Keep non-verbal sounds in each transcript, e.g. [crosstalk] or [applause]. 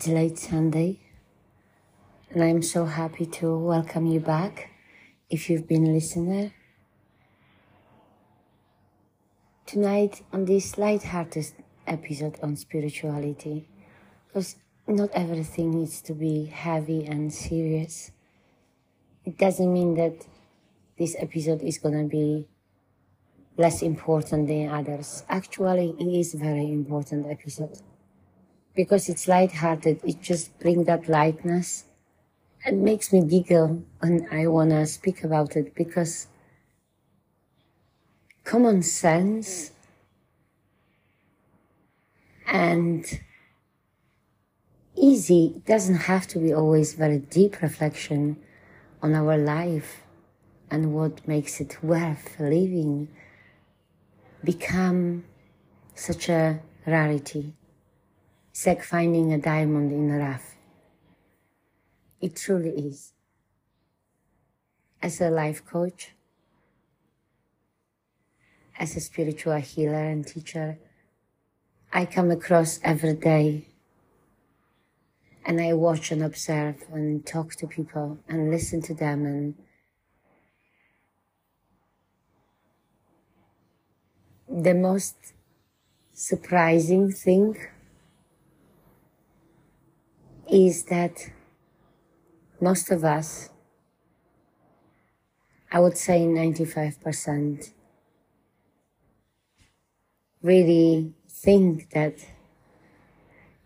It's late Sunday, and I'm so happy to welcome you back if you've been a listener. Tonight, on this light-hearted episode on spirituality, because not everything needs to be heavy and serious. It doesn't mean that this episode is gonna be less important than others. Actually, it is a very important episode because it's light-hearted. It just brings that lightness and makes me giggle when I wanna speak about it because common sense and easy doesn't have to be always very deep reflection on our life and what makes it worth living become such a rarity. It's like finding a diamond in a rough. It truly is. As a life coach, as a spiritual healer and teacher, I come across every day and I watch and observe and talk to people and listen to them and the most surprising thing is that most of us, I would say 95%, really think that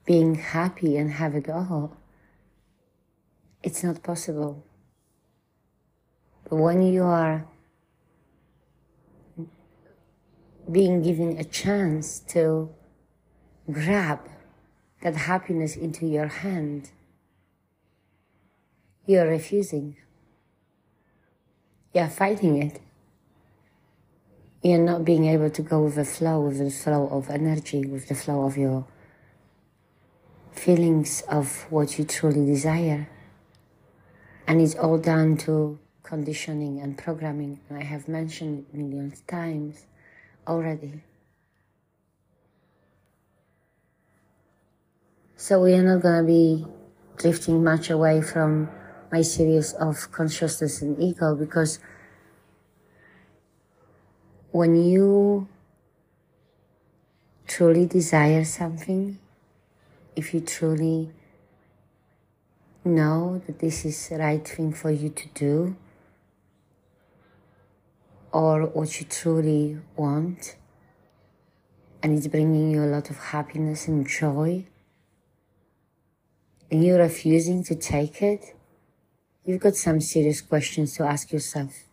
being happy and have it all, it's not possible. But when you are being given a chance to grab that happiness into your hand, you're refusing. You're fighting it. You're not being able to go with the flow, with the flow of energy, with the flow of your feelings of what you truly desire. And it's all down to conditioning and programming. And I have mentioned it millions of times already. So we are not going to be drifting much away from my series of consciousness and ego because when you truly desire something, if you truly know that this is the right thing for you to do, or what you truly want, and it's bringing you a lot of happiness and joy, and you're refusing to take it, you've got some serious questions to ask yourself.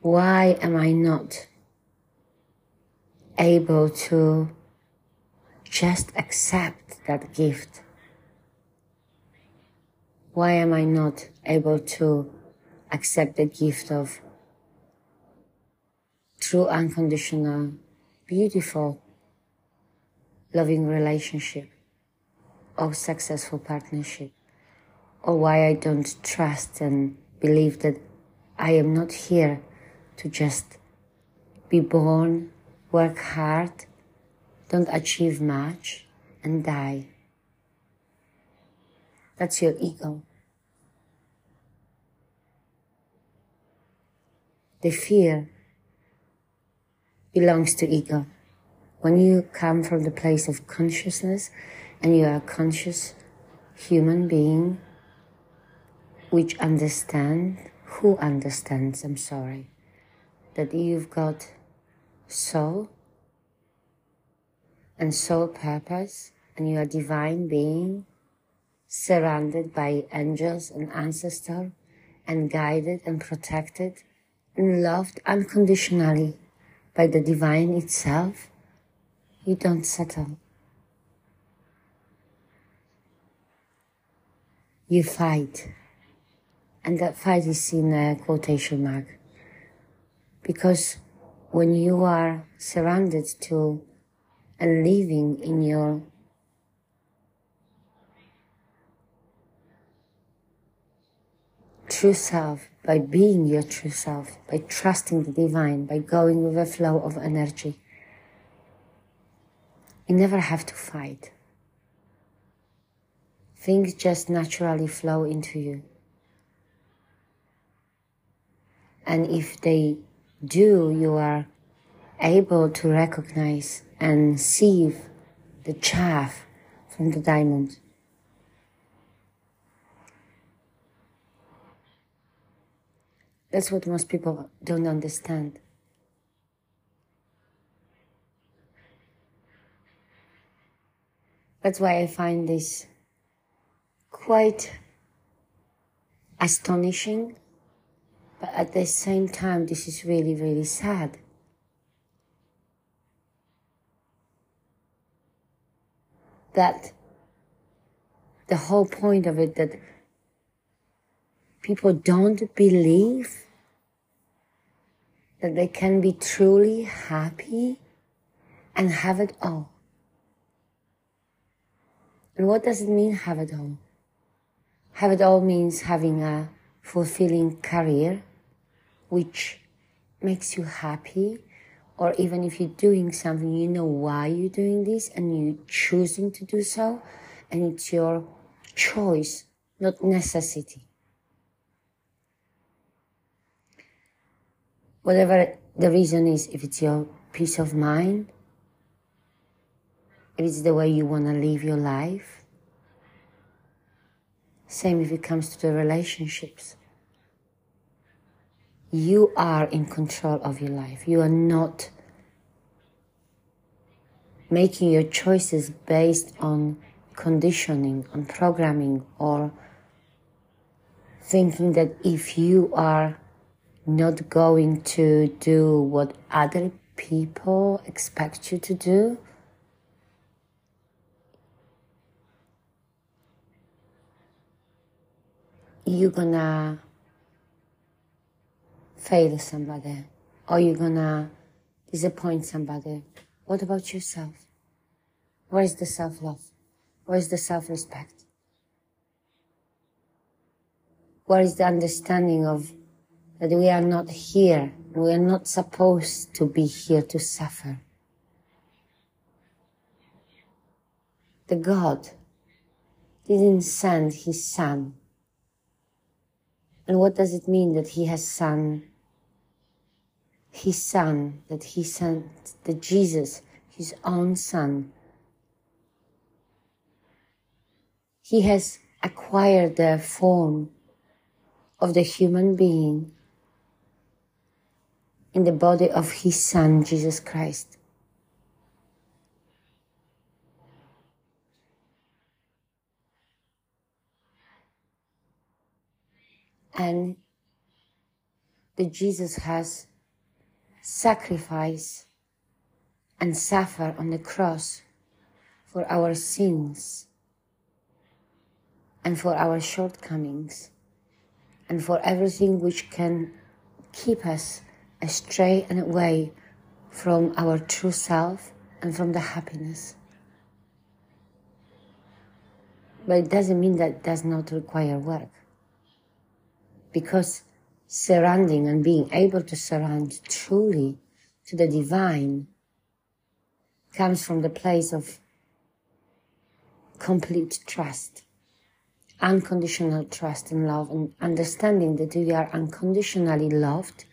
Why am I not able to just accept that gift? Why am I not able to accept the gift of true unconditional, beautiful, loving relationship or successful partnership? Or why I don't trust and believe that I am not here to just be born, work hard, don't achieve much, and die. That's your ego. The fear belongs to ego. When you come from the place of consciousness and you are a conscious human being which understand, who understands, I'm sorry, that you've got soul and soul purpose and you are divine being surrounded by angels and ancestors and guided and protected and loved unconditionally by the divine itself, you don't settle. You fight. And that fight is in a quotation mark. Because when you are surrounded to and living in your true self, by being your true self, by trusting the divine, by going with the flow of energy, you never have to fight. Things just naturally flow into you. And if they do, you are able to recognize and sieve the chaff from the diamond. That's what most people don't understand. That's why I find this quite astonishing, but at the same time, this is really, really sad. That the whole point of it that people don't believe that they can be truly happy and have it all. And what does it mean, have it all? Have it all means having a fulfilling career, which makes you happy, or even if you're doing something, you know why you're doing this and you're choosing to do so, and it's your choice, not necessity. Whatever the reason is, if it's your peace of mind, if it's the way you want to live your life. Same if it comes to the relationships. You are in control of your life. You are not making your choices based on conditioning, on programming, or thinking that if you are not going to do what other people expect you to do, you're gonna fail somebody or you're gonna disappoint somebody. What about yourself? Where is the self love? Where is the self respect? Where is the understanding of that we are not here, we are not supposed to be here to suffer? The God didn't send his son and what does it mean that he has son? His son, that he sent, that Jesus, his own son, he has acquired the form of the human being in the body of his son, Jesus Christ. And that Jesus has sacrificed and suffered on the cross for our sins and for our shortcomings and for everything which can keep us astray and away from our true self and from the happiness. But it doesn't mean that it does not require work because surrounding and being able to surround truly to the divine comes from the place of complete trust, unconditional trust and love, and understanding that you are unconditionally loved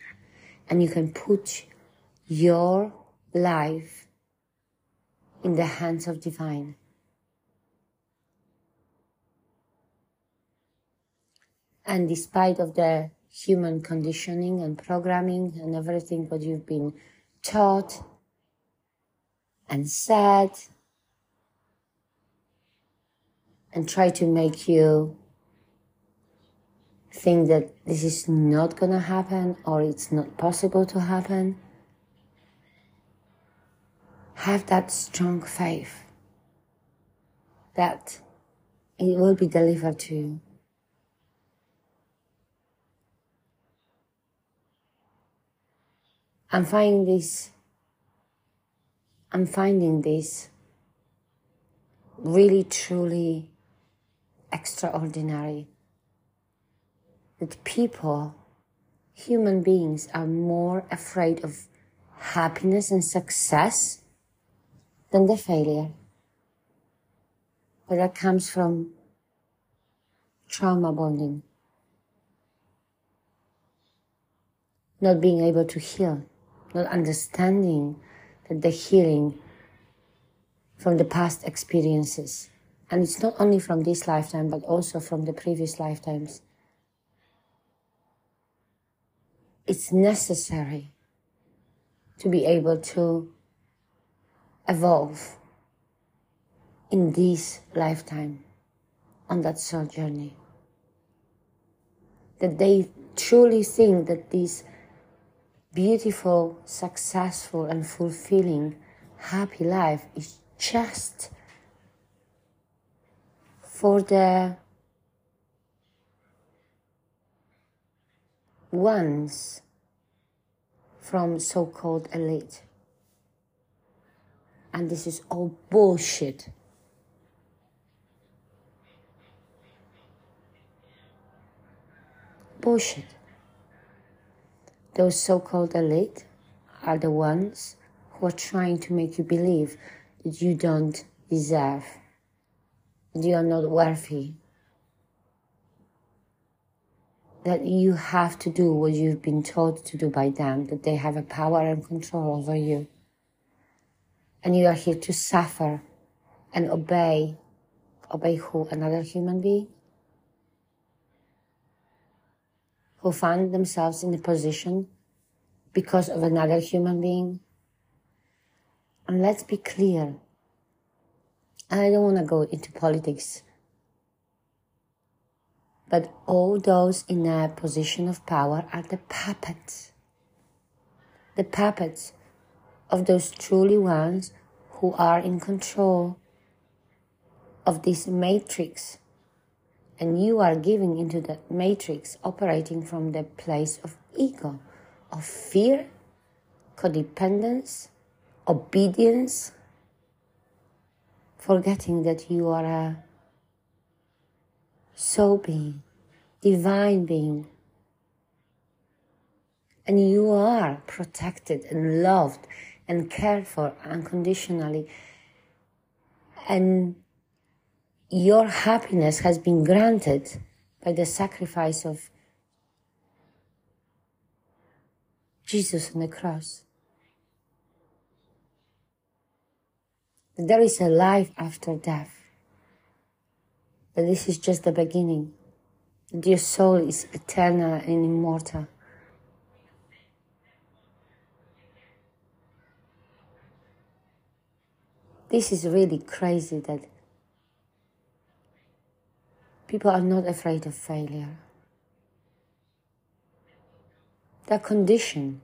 and you can put your life in the hands of divine. And despite of the human conditioning and programming and everything what you've been taught and said and try to make you think that this is not going to happen or it's not possible to happen, have that strong faith that it will be delivered to you I'm finding this, I'm finding this really truly extraordinary. That people, human beings, are more afraid of happiness and success than the failure. But that comes from trauma bonding. Not being able to heal, not understanding that the healing from the past experiences. And it's not only from this lifetime, but also from the previous lifetimes. It's necessary to be able to evolve in this lifetime on that soul journey. That they truly think that this beautiful, successful, and fulfilling, happy life is just for the ones from so called elite. And this is all bullshit. Bullshit. Those so called elite are the ones who are trying to make you believe that you don't deserve, that you are not worthy, that you have to do what you've been told to do by them, that they have a power and control over you. And you are here to suffer and obey. Obey who? Another human being? Who find themselves in a position because of another human being? And let's be clear. I don't want to go into politics but all those in a position of power are the puppets. The puppets of those truly ones who are in control of this matrix. And you are giving into that matrix operating from the place of ego, of fear, codependence, obedience, forgetting that you are a soul being, divine being. And you are protected and loved and cared for unconditionally. And your happiness has been granted by the sacrifice of Jesus on the cross. There is a life after death that this is just the beginning, that your soul is eternal and immortal. This is really crazy that people are not afraid of failure. They're conditioned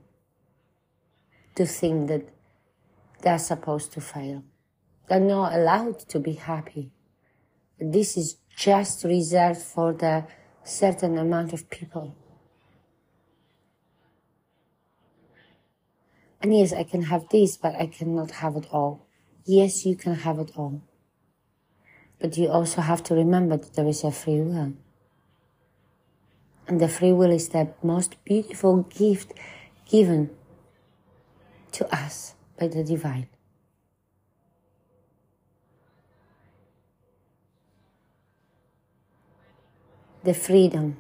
to think that they're supposed to fail. They're not allowed to be happy. This is just reserved for the certain amount of people. And yes, I can have this, but I cannot have it all. Yes, you can have it all. But you also have to remember that there is a free will. And the free will is the most beautiful gift given to us by the divine. the freedom,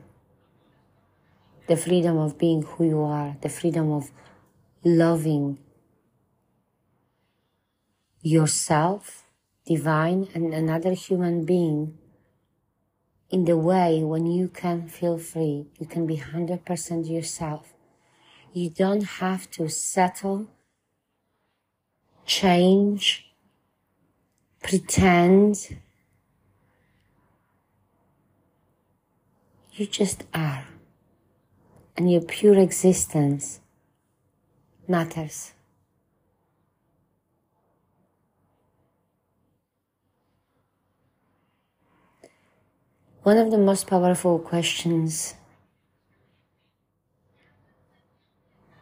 the freedom of being who you are, the freedom of loving yourself, divine, and another human being in the way when you can feel free, you can be 100% yourself. You don't have to settle, change, pretend, You just are. And your pure existence matters. One of the most powerful questions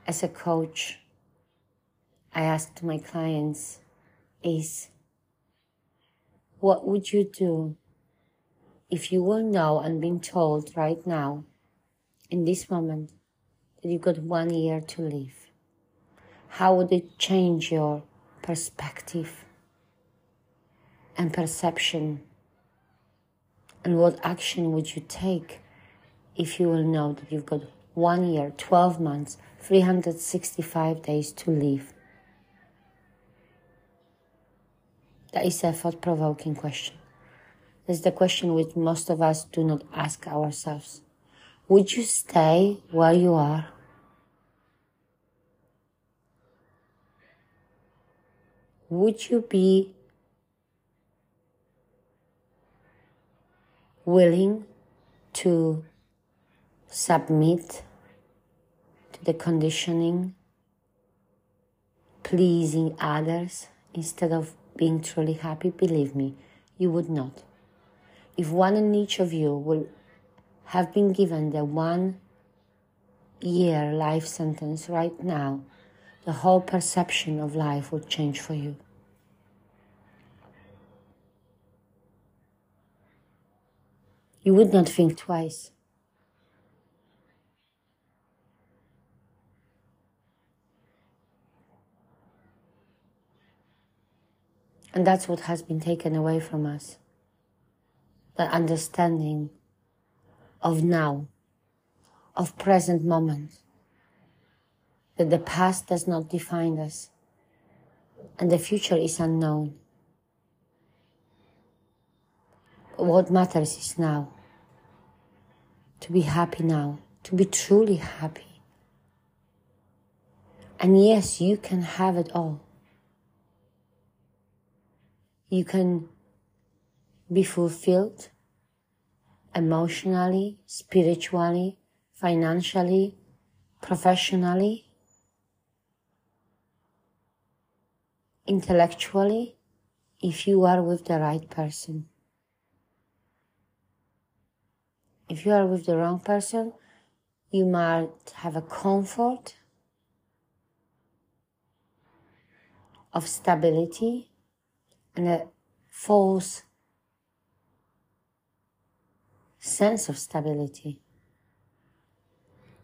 as a coach I ask my clients is what would you do if you will know and being told right now, in this moment, that you've got one year to live? How would it change your perspective and perception? And what action would you take if you will know that you've got one year, 12 months, 365 days to live? That is a thought provoking question. That's the question which most of us do not ask ourselves. Would you stay where you are? Would you be willing to submit to the conditioning, pleasing others instead of being truly happy, believe me, you would not. If one and each of you will have been given the one year life sentence right now, the whole perception of life will change for you. You would not think twice. And that's what has been taken away from us. The understanding of now, of present moment. That the past does not define us and the future is unknown. What matters is now. To be happy now, to be truly happy. And yes, you can have it all you can be fulfilled emotionally, spiritually, financially, professionally, intellectually, if you are with the right person. If you are with the wrong person, you might have a comfort of stability and a false sense of stability.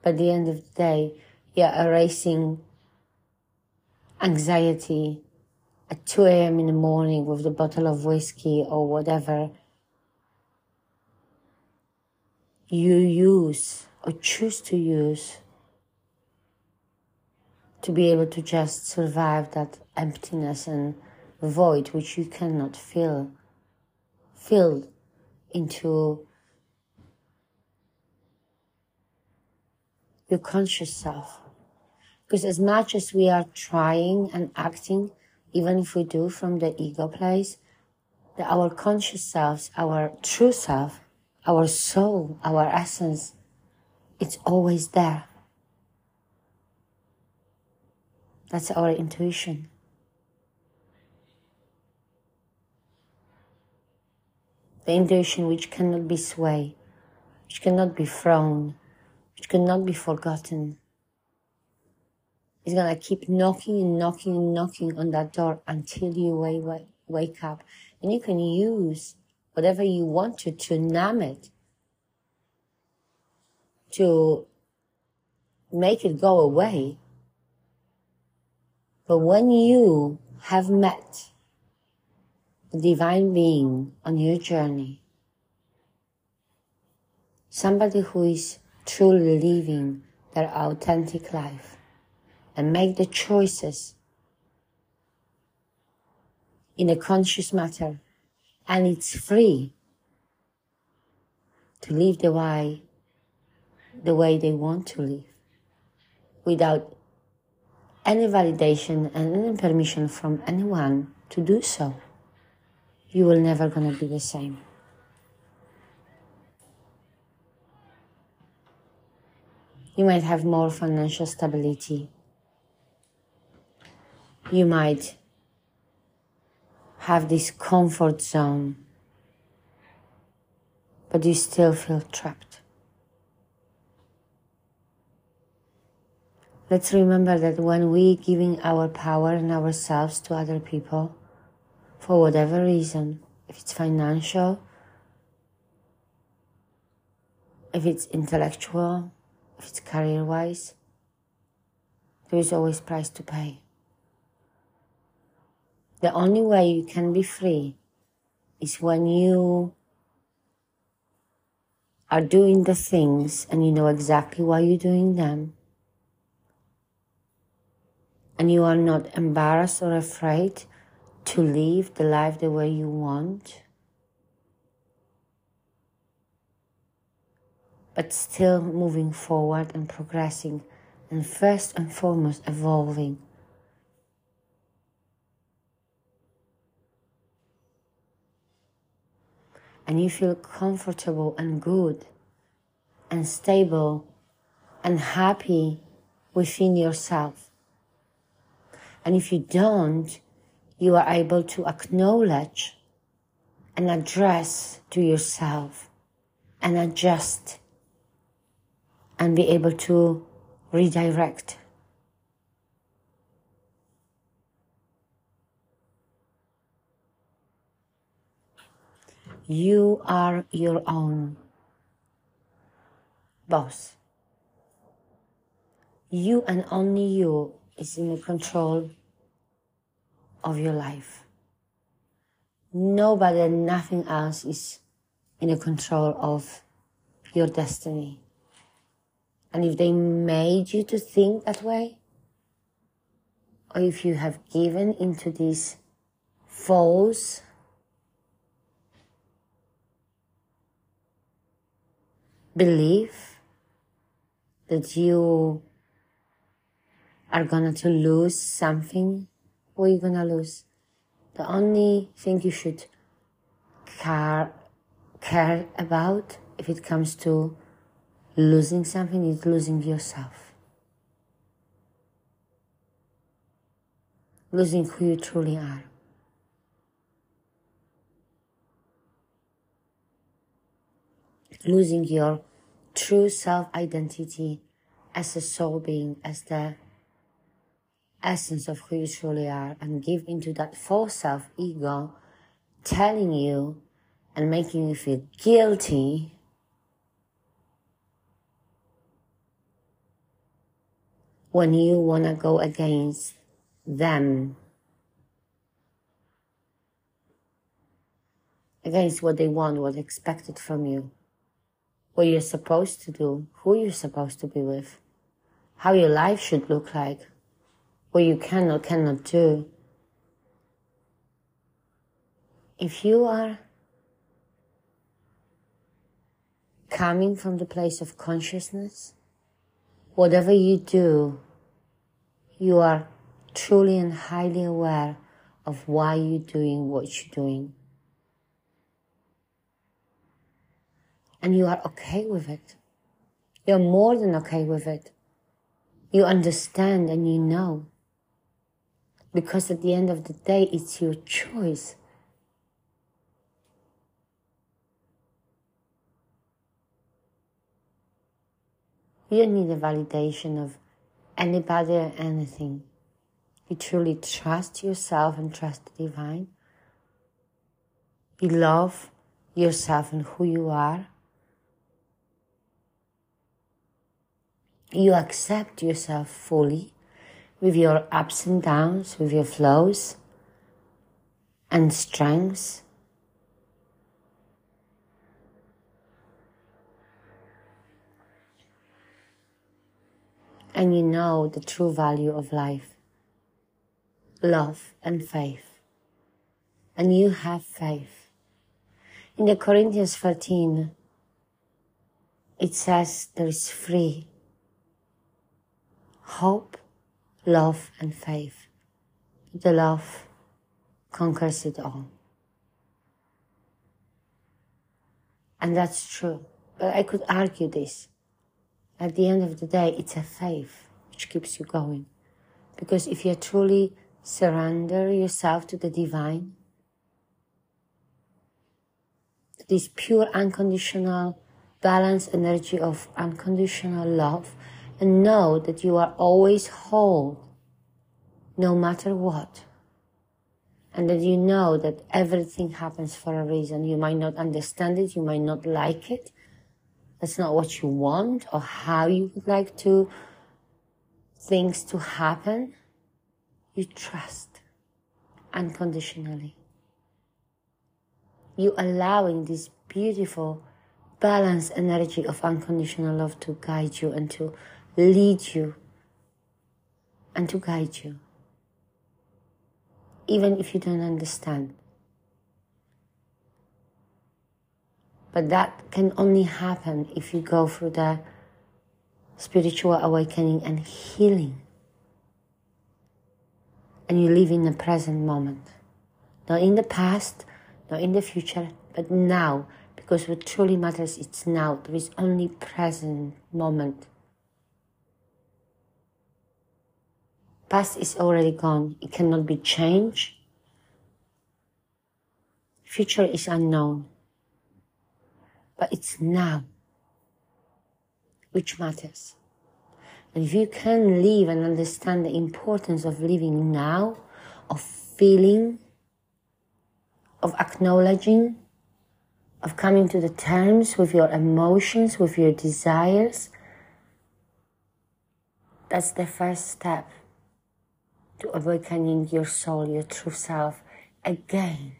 But at the end of the day, you're erasing anxiety at 2 a.m. in the morning with a bottle of whiskey or whatever you use or choose to use to be able to just survive that emptiness and void which you cannot fill, filled into your conscious self. Because as much as we are trying and acting, even if we do from the ego place, that our conscious selves, our true self, our soul, our essence, it's always there. That's our intuition. the intuition which cannot be swayed, which cannot be thrown, which cannot be forgotten. It's gonna keep knocking and knocking and knocking on that door until you wake, wake up. And you can use whatever you want to to numb it, to make it go away. But when you have met the divine being on your journey. Somebody who is truly living their authentic life and make the choices in a conscious matter and it's free to live the way the way they want to live without any validation and any permission from anyone to do so you will never gonna be the same. You might have more financial stability. You might have this comfort zone, but you still feel trapped. Let's remember that when we giving our power and ourselves to other people, for whatever reason, if it's financial, if it's intellectual, if it's career wise, there is always price to pay. The only way you can be free is when you are doing the things and you know exactly why you're doing them. And you are not embarrassed or afraid to live the life the way you want. But still moving forward and progressing and first and foremost evolving. And you feel comfortable and good and stable and happy within yourself. And if you don't, you are able to acknowledge and address to yourself and adjust and be able to redirect. You are your own boss. You and only you is in the control of your life. Nobody and nothing else is in the control of your destiny. And if they made you to think that way, or if you have given into this false belief that you are gonna to lose something, what are you gonna lose? The only thing you should care, care about if it comes to losing something is losing yourself. Losing who you truly are. Losing your true self identity as a soul being, as the essence of who you truly are, and give into that false self ego telling you and making you feel guilty. When you want to go against them, against what they want, what's expected from you, what you're supposed to do, who you're supposed to be with, how your life should look like, what you can or cannot do. If you are coming from the place of consciousness, whatever you do, you are truly and highly aware of why you're doing what you're doing. And you are okay with it. You're more than okay with it. You understand and you know. Because at the end of the day, it's your choice. You don't need a validation of anybody or anything. You truly trust yourself and trust the divine. You love yourself and who you are. You accept yourself fully with your ups and downs, with your flows and strengths and you know the true value of life, love and faith. And you have faith. In the Corinthians 13, it says there is free hope, love, and faith. The love conquers it all. And that's true. But I could argue this at the end of the day, it's a faith which keeps you going. Because if you truly surrender yourself to the divine, this pure unconditional balance energy of unconditional love and know that you are always whole, no matter what. And that you know that everything happens for a reason. You might not understand it, you might not like it. That's not what you want or how you would like to things to happen. You trust unconditionally. You allowing this beautiful balanced energy of unconditional love to guide you and to lead you and to guide you. Even if you don't understand. But that can only happen if you go through the spiritual awakening and healing. And you live in the present moment. Not in the past, not in the future, but now. Because what truly matters is now. There is only present moment. Past is already gone. It cannot be changed. Future is unknown. But it's now which matters. And if you can live and understand the importance of living now, of feeling, of acknowledging, of coming to the terms with your emotions, with your desires, that's the first step to awakening your soul, your true self again,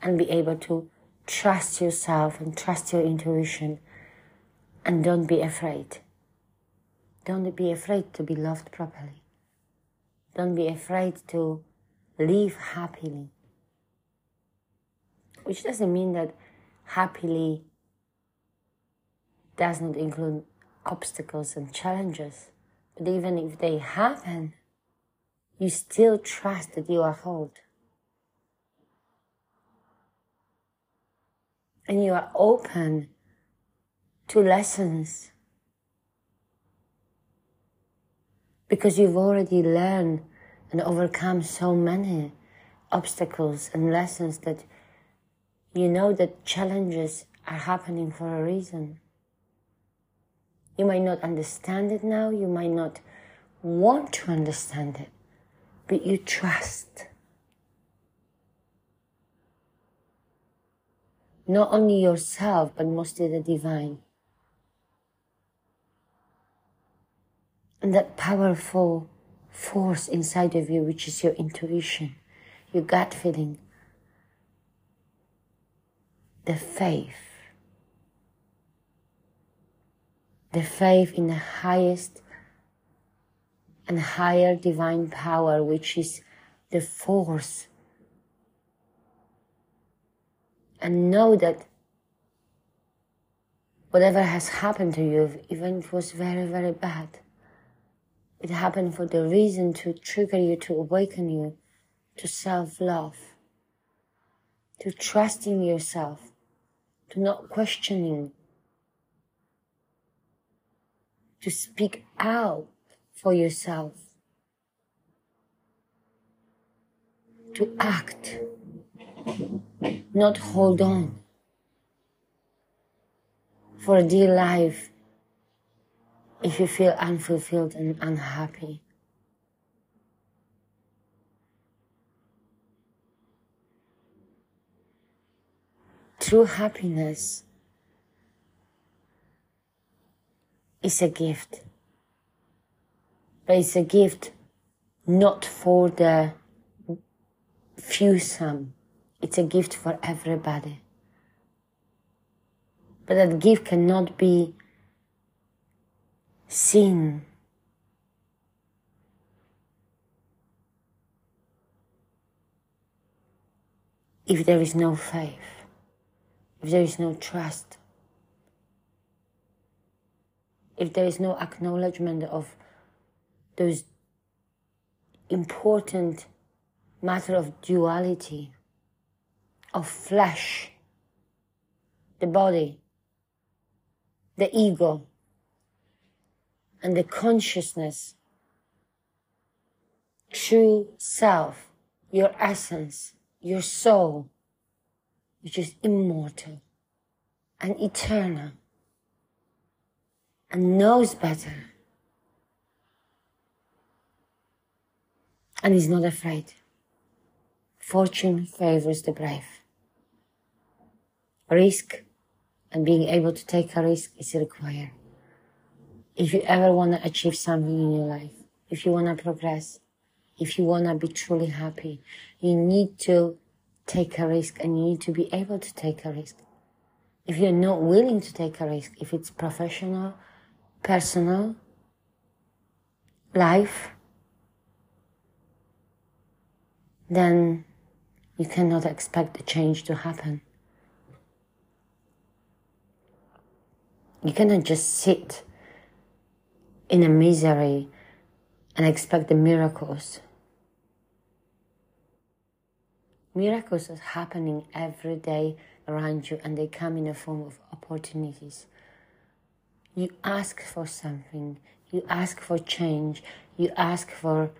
and be able to trust yourself and trust your intuition and don't be afraid. Don't be afraid to be loved properly. Don't be afraid to live happily. Which doesn't mean that happily does not include obstacles and challenges. But even if they happen, you still trust that you are whole. And you are open to lessons because you've already learned and overcome so many obstacles and lessons that you know that challenges are happening for a reason. You might not understand it now, you might not want to understand it, but you trust. Not only yourself, but mostly the divine. And that powerful force inside of you, which is your intuition, your gut feeling, the faith, the faith in the highest and higher divine power, which is the force. And know that whatever has happened to you, even if it was very, very bad, it happened for the reason to trigger you, to awaken you to self love, to trusting yourself, to not questioning, to speak out for yourself, to act, not hold on. For a dear life if you feel unfulfilled and unhappy. True happiness is a gift, but it's a gift not for the few some. It's a gift for everybody. But that gift cannot be seen. If there is no faith, if there is no trust, if there is no acknowledgement of those important matter of duality, of flesh, the body, the ego, and the consciousness, true self, your essence, your soul, which is immortal and eternal and knows better and is not afraid. Fortune favors the brave. Risk and being able to take a risk is required. If you ever want to achieve something in your life, if you want to progress, if you want to be truly happy, you need to take a risk and you need to be able to take a risk. If you're not willing to take a risk, if it's professional, personal, life, then you cannot expect the change to happen. You cannot just sit in a misery and expect the miracles. Miracles are happening every day around you and they come in the form of opportunities. You ask for something, you ask for change, you ask for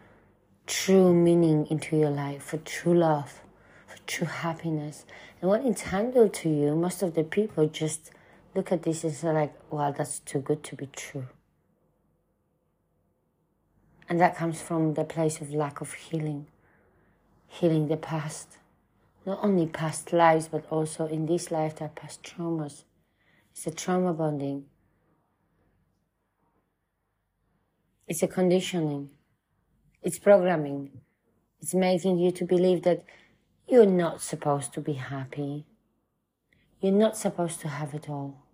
true meaning into your life, for true love, for true happiness. And when it's handled to you, most of the people just look at this and say like, wow, that's too good to be true. And that comes from the place of lack of healing, healing the past. Not only past lives, but also in this lifetime, past traumas. It's a trauma bonding. It's a conditioning. It's programming. It's making you to believe that you're not supposed to be happy. You're not supposed to have it all.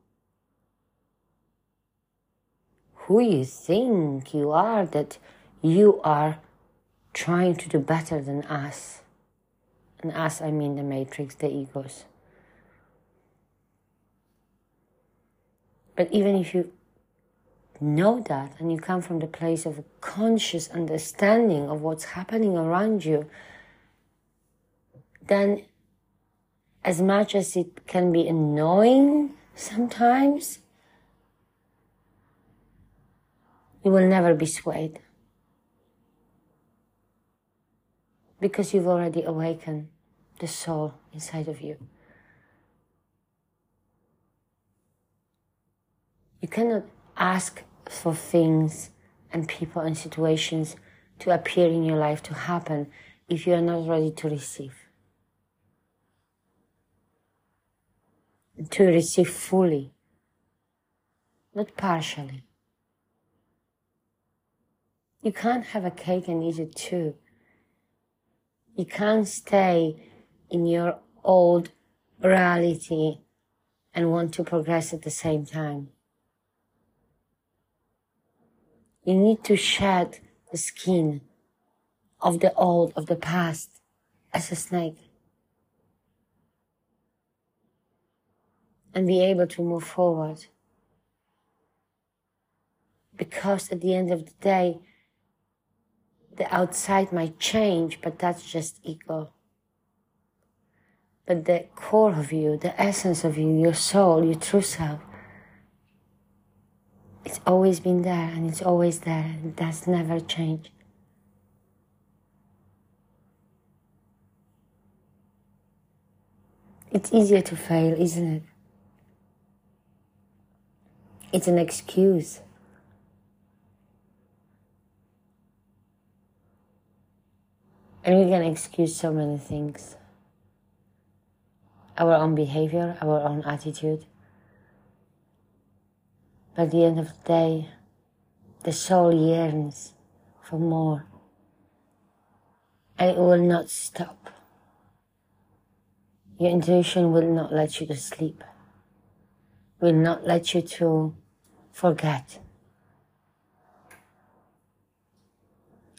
Who you think you are that you are trying to do better than us. And us, I mean the matrix, the egos. But even if you know that and you come from the place of a conscious understanding of what's happening around you, then as much as it can be annoying sometimes, you will never be swayed. Because you've already awakened the soul inside of you. You cannot ask for things and people and situations to appear in your life to happen if you are not ready to receive. To receive fully, not partially. You can't have a cake and eat it too. You can't stay in your old reality and want to progress at the same time. You need to shed the skin of the old, of the past, as a snake. And be able to move forward. Because at the end of the day, the outside might change, but that's just ego. But the core of you, the essence of you, your soul, your true self, it's always been there and it's always there and that's never changed. It's easier to fail, isn't it? It's an excuse. And we can excuse so many things our own behavior, our own attitude, at the end of the day, the soul yearns for more. And it will not stop. Your intuition will not let you to sleep, will not let you to forget.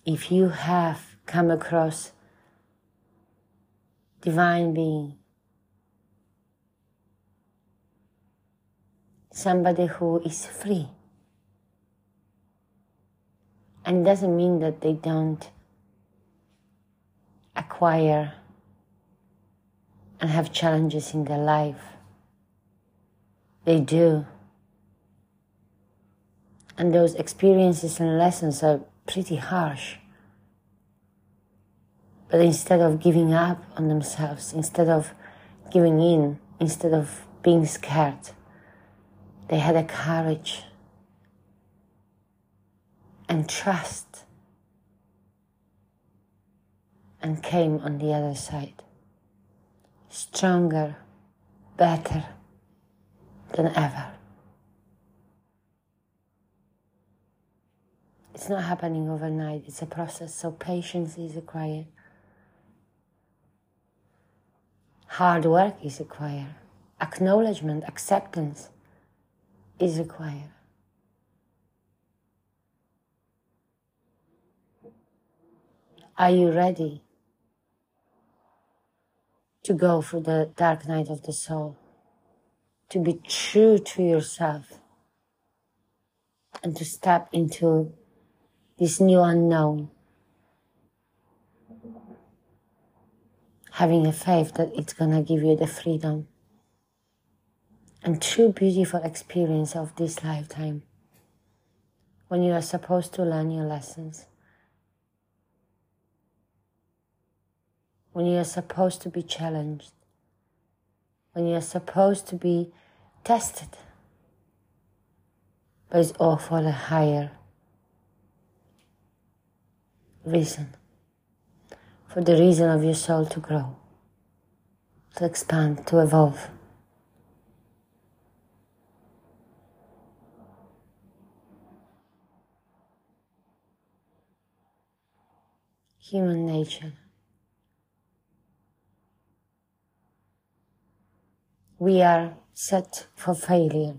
If you have come across divine being, somebody who is free. And it doesn't mean that they don't acquire and have challenges in their life. They do. And those experiences and lessons are pretty harsh. But instead of giving up on themselves, instead of giving in, instead of being scared, they had a courage and trust and came on the other side. Stronger, better than ever. It's not happening overnight, it's a process, so patience is required. Hard work is required. Acknowledgement, acceptance is required. Are you ready to go through the dark night of the soul? To be true to yourself and to step into this new unknown, having a faith that it's gonna give you the freedom and true beautiful experience of this lifetime when you are supposed to learn your lessons. When you are supposed to be challenged, when you are supposed to be tested, but it's all for the higher reason, for the reason of your soul to grow, to expand, to evolve. Human nature. We are set for failure.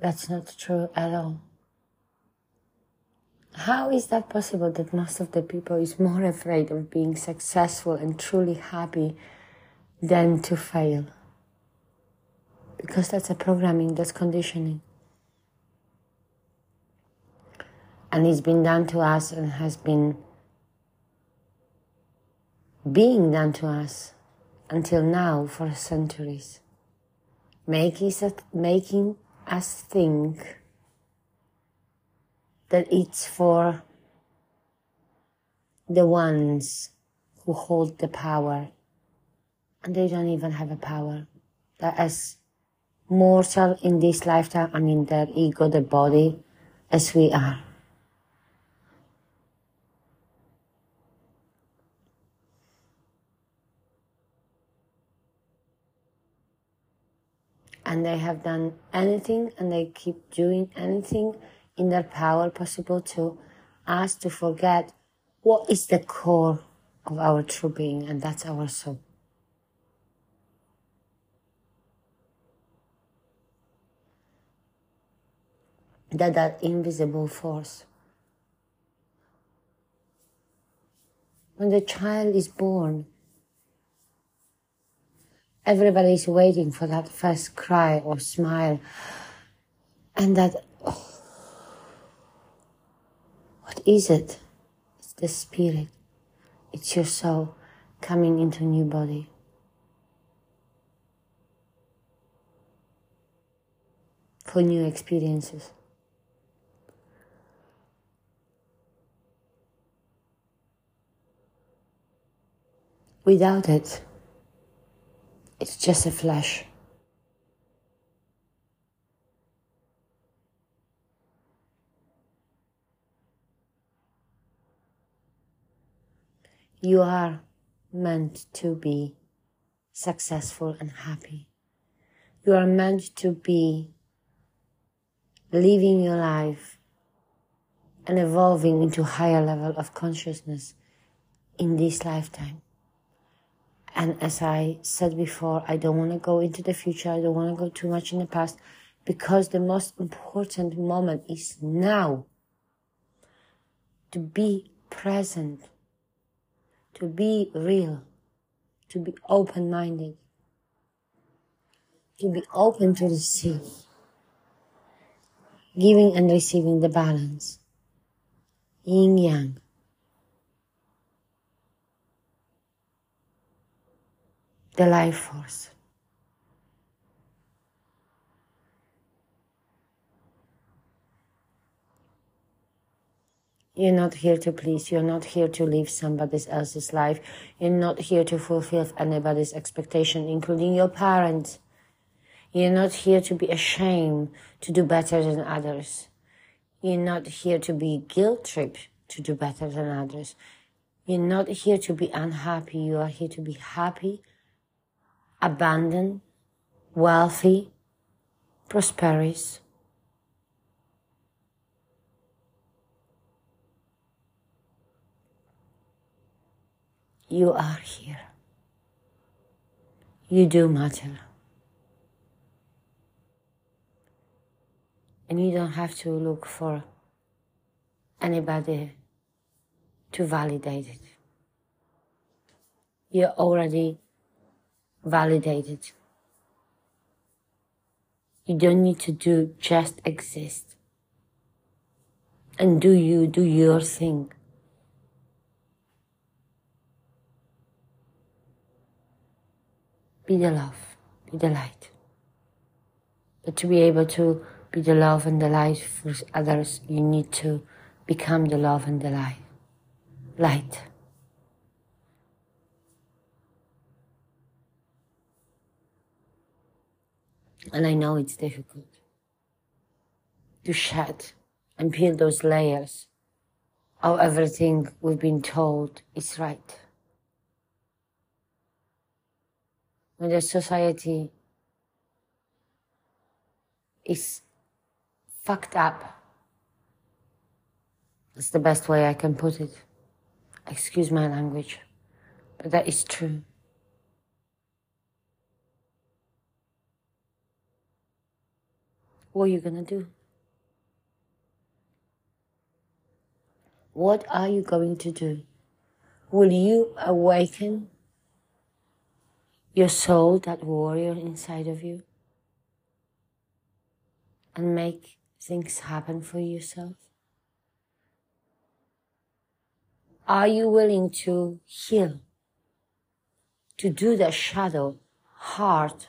That's not true at all. How is that possible that most of the people is more afraid of being successful and truly happy than to fail? Because that's a programming, that's conditioning. And it's been done to us and has been being done to us until now for centuries. Making, us think that it's for the ones who hold the power and they don't even have a power. That as mortal in this lifetime and in their ego, the body, as we are. And they have done anything and they keep doing anything in their power possible to us to forget what is the core of our true being, and that's our soul. That that invisible force. When the child is born, Everybody is waiting for that first cry or smile. And that, oh, [sighs] what is it? It's the spirit. It's your soul coming into new body. For new experiences. Without it, it's just a flash. You are meant to be successful and happy. You are meant to be living your life and evolving into higher level of consciousness in this lifetime. And as I said before, I don't want to go into the future. I don't want to go too much in the past because the most important moment is now. To be present, to be real, to be open minded, to be open to receive, giving and receiving the balance, yin yang. The life force. You're not here to please. You're not here to live somebody else's life. You're not here to fulfill anybody's expectation, including your parents. You're not here to be ashamed to do better than others. You're not here to be guilt tripped to do better than others. You're not here to be unhappy. You are here to be happy, abundant, wealthy, prosperous. You are here. You do matter. And you don't have to look for anybody to validate it. You're already validated. You don't need to do just exist. And do you do your thing. Be the love, be the light. But to be able to be the love and the light for others, you need to become the love and the light. Light. And I know it's difficult to shed and peel those layers of everything we've been told is right. When the society is fucked up. That's the best way I can put it. Excuse my language, but that is true. What are you gonna do? What are you going to do? Will you awaken your soul, that warrior inside of you, and make things happen for yourself? Are you willing to heal? To do the shadow, hard,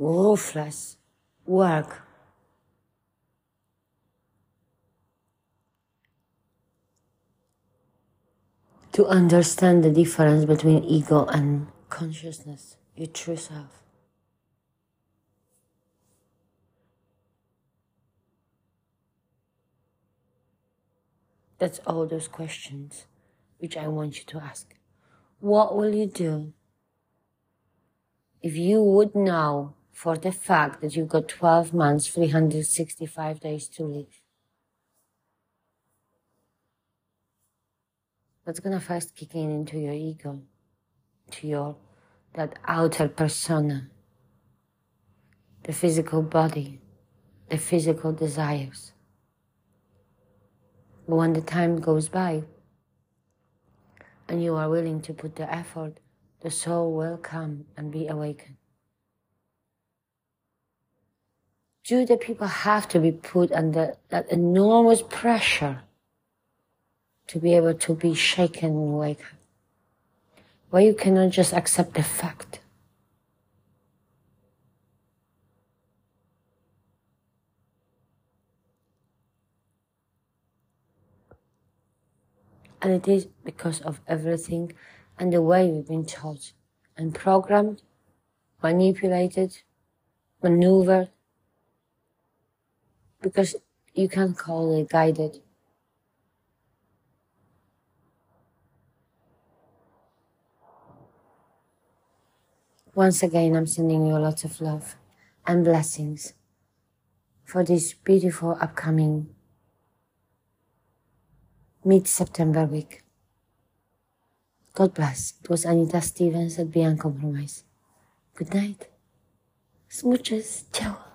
ruthless work? To understand the difference between ego and consciousness, your true self. That's all those questions which I want you to ask. What will you do if you would know for the fact that you've got 12 months, 365 days to live? That's gonna first kick in into your ego, to your, that outer persona, the physical body, the physical desires. But when the time goes by and you are willing to put the effort, the soul will come and be awakened. Do the people have to be put under that enormous pressure to be able to be shaken and wake up? Why you cannot just accept the fact? And it is because of everything and the way we've been taught and programmed, manipulated, maneuvered. Because you can't call it guided. Once again, I'm sending you a lot of love and blessings for this beautiful upcoming mid September week. God bless. It was Anita Stevens at BeUncompromised. Good night. Smooches. Ciao.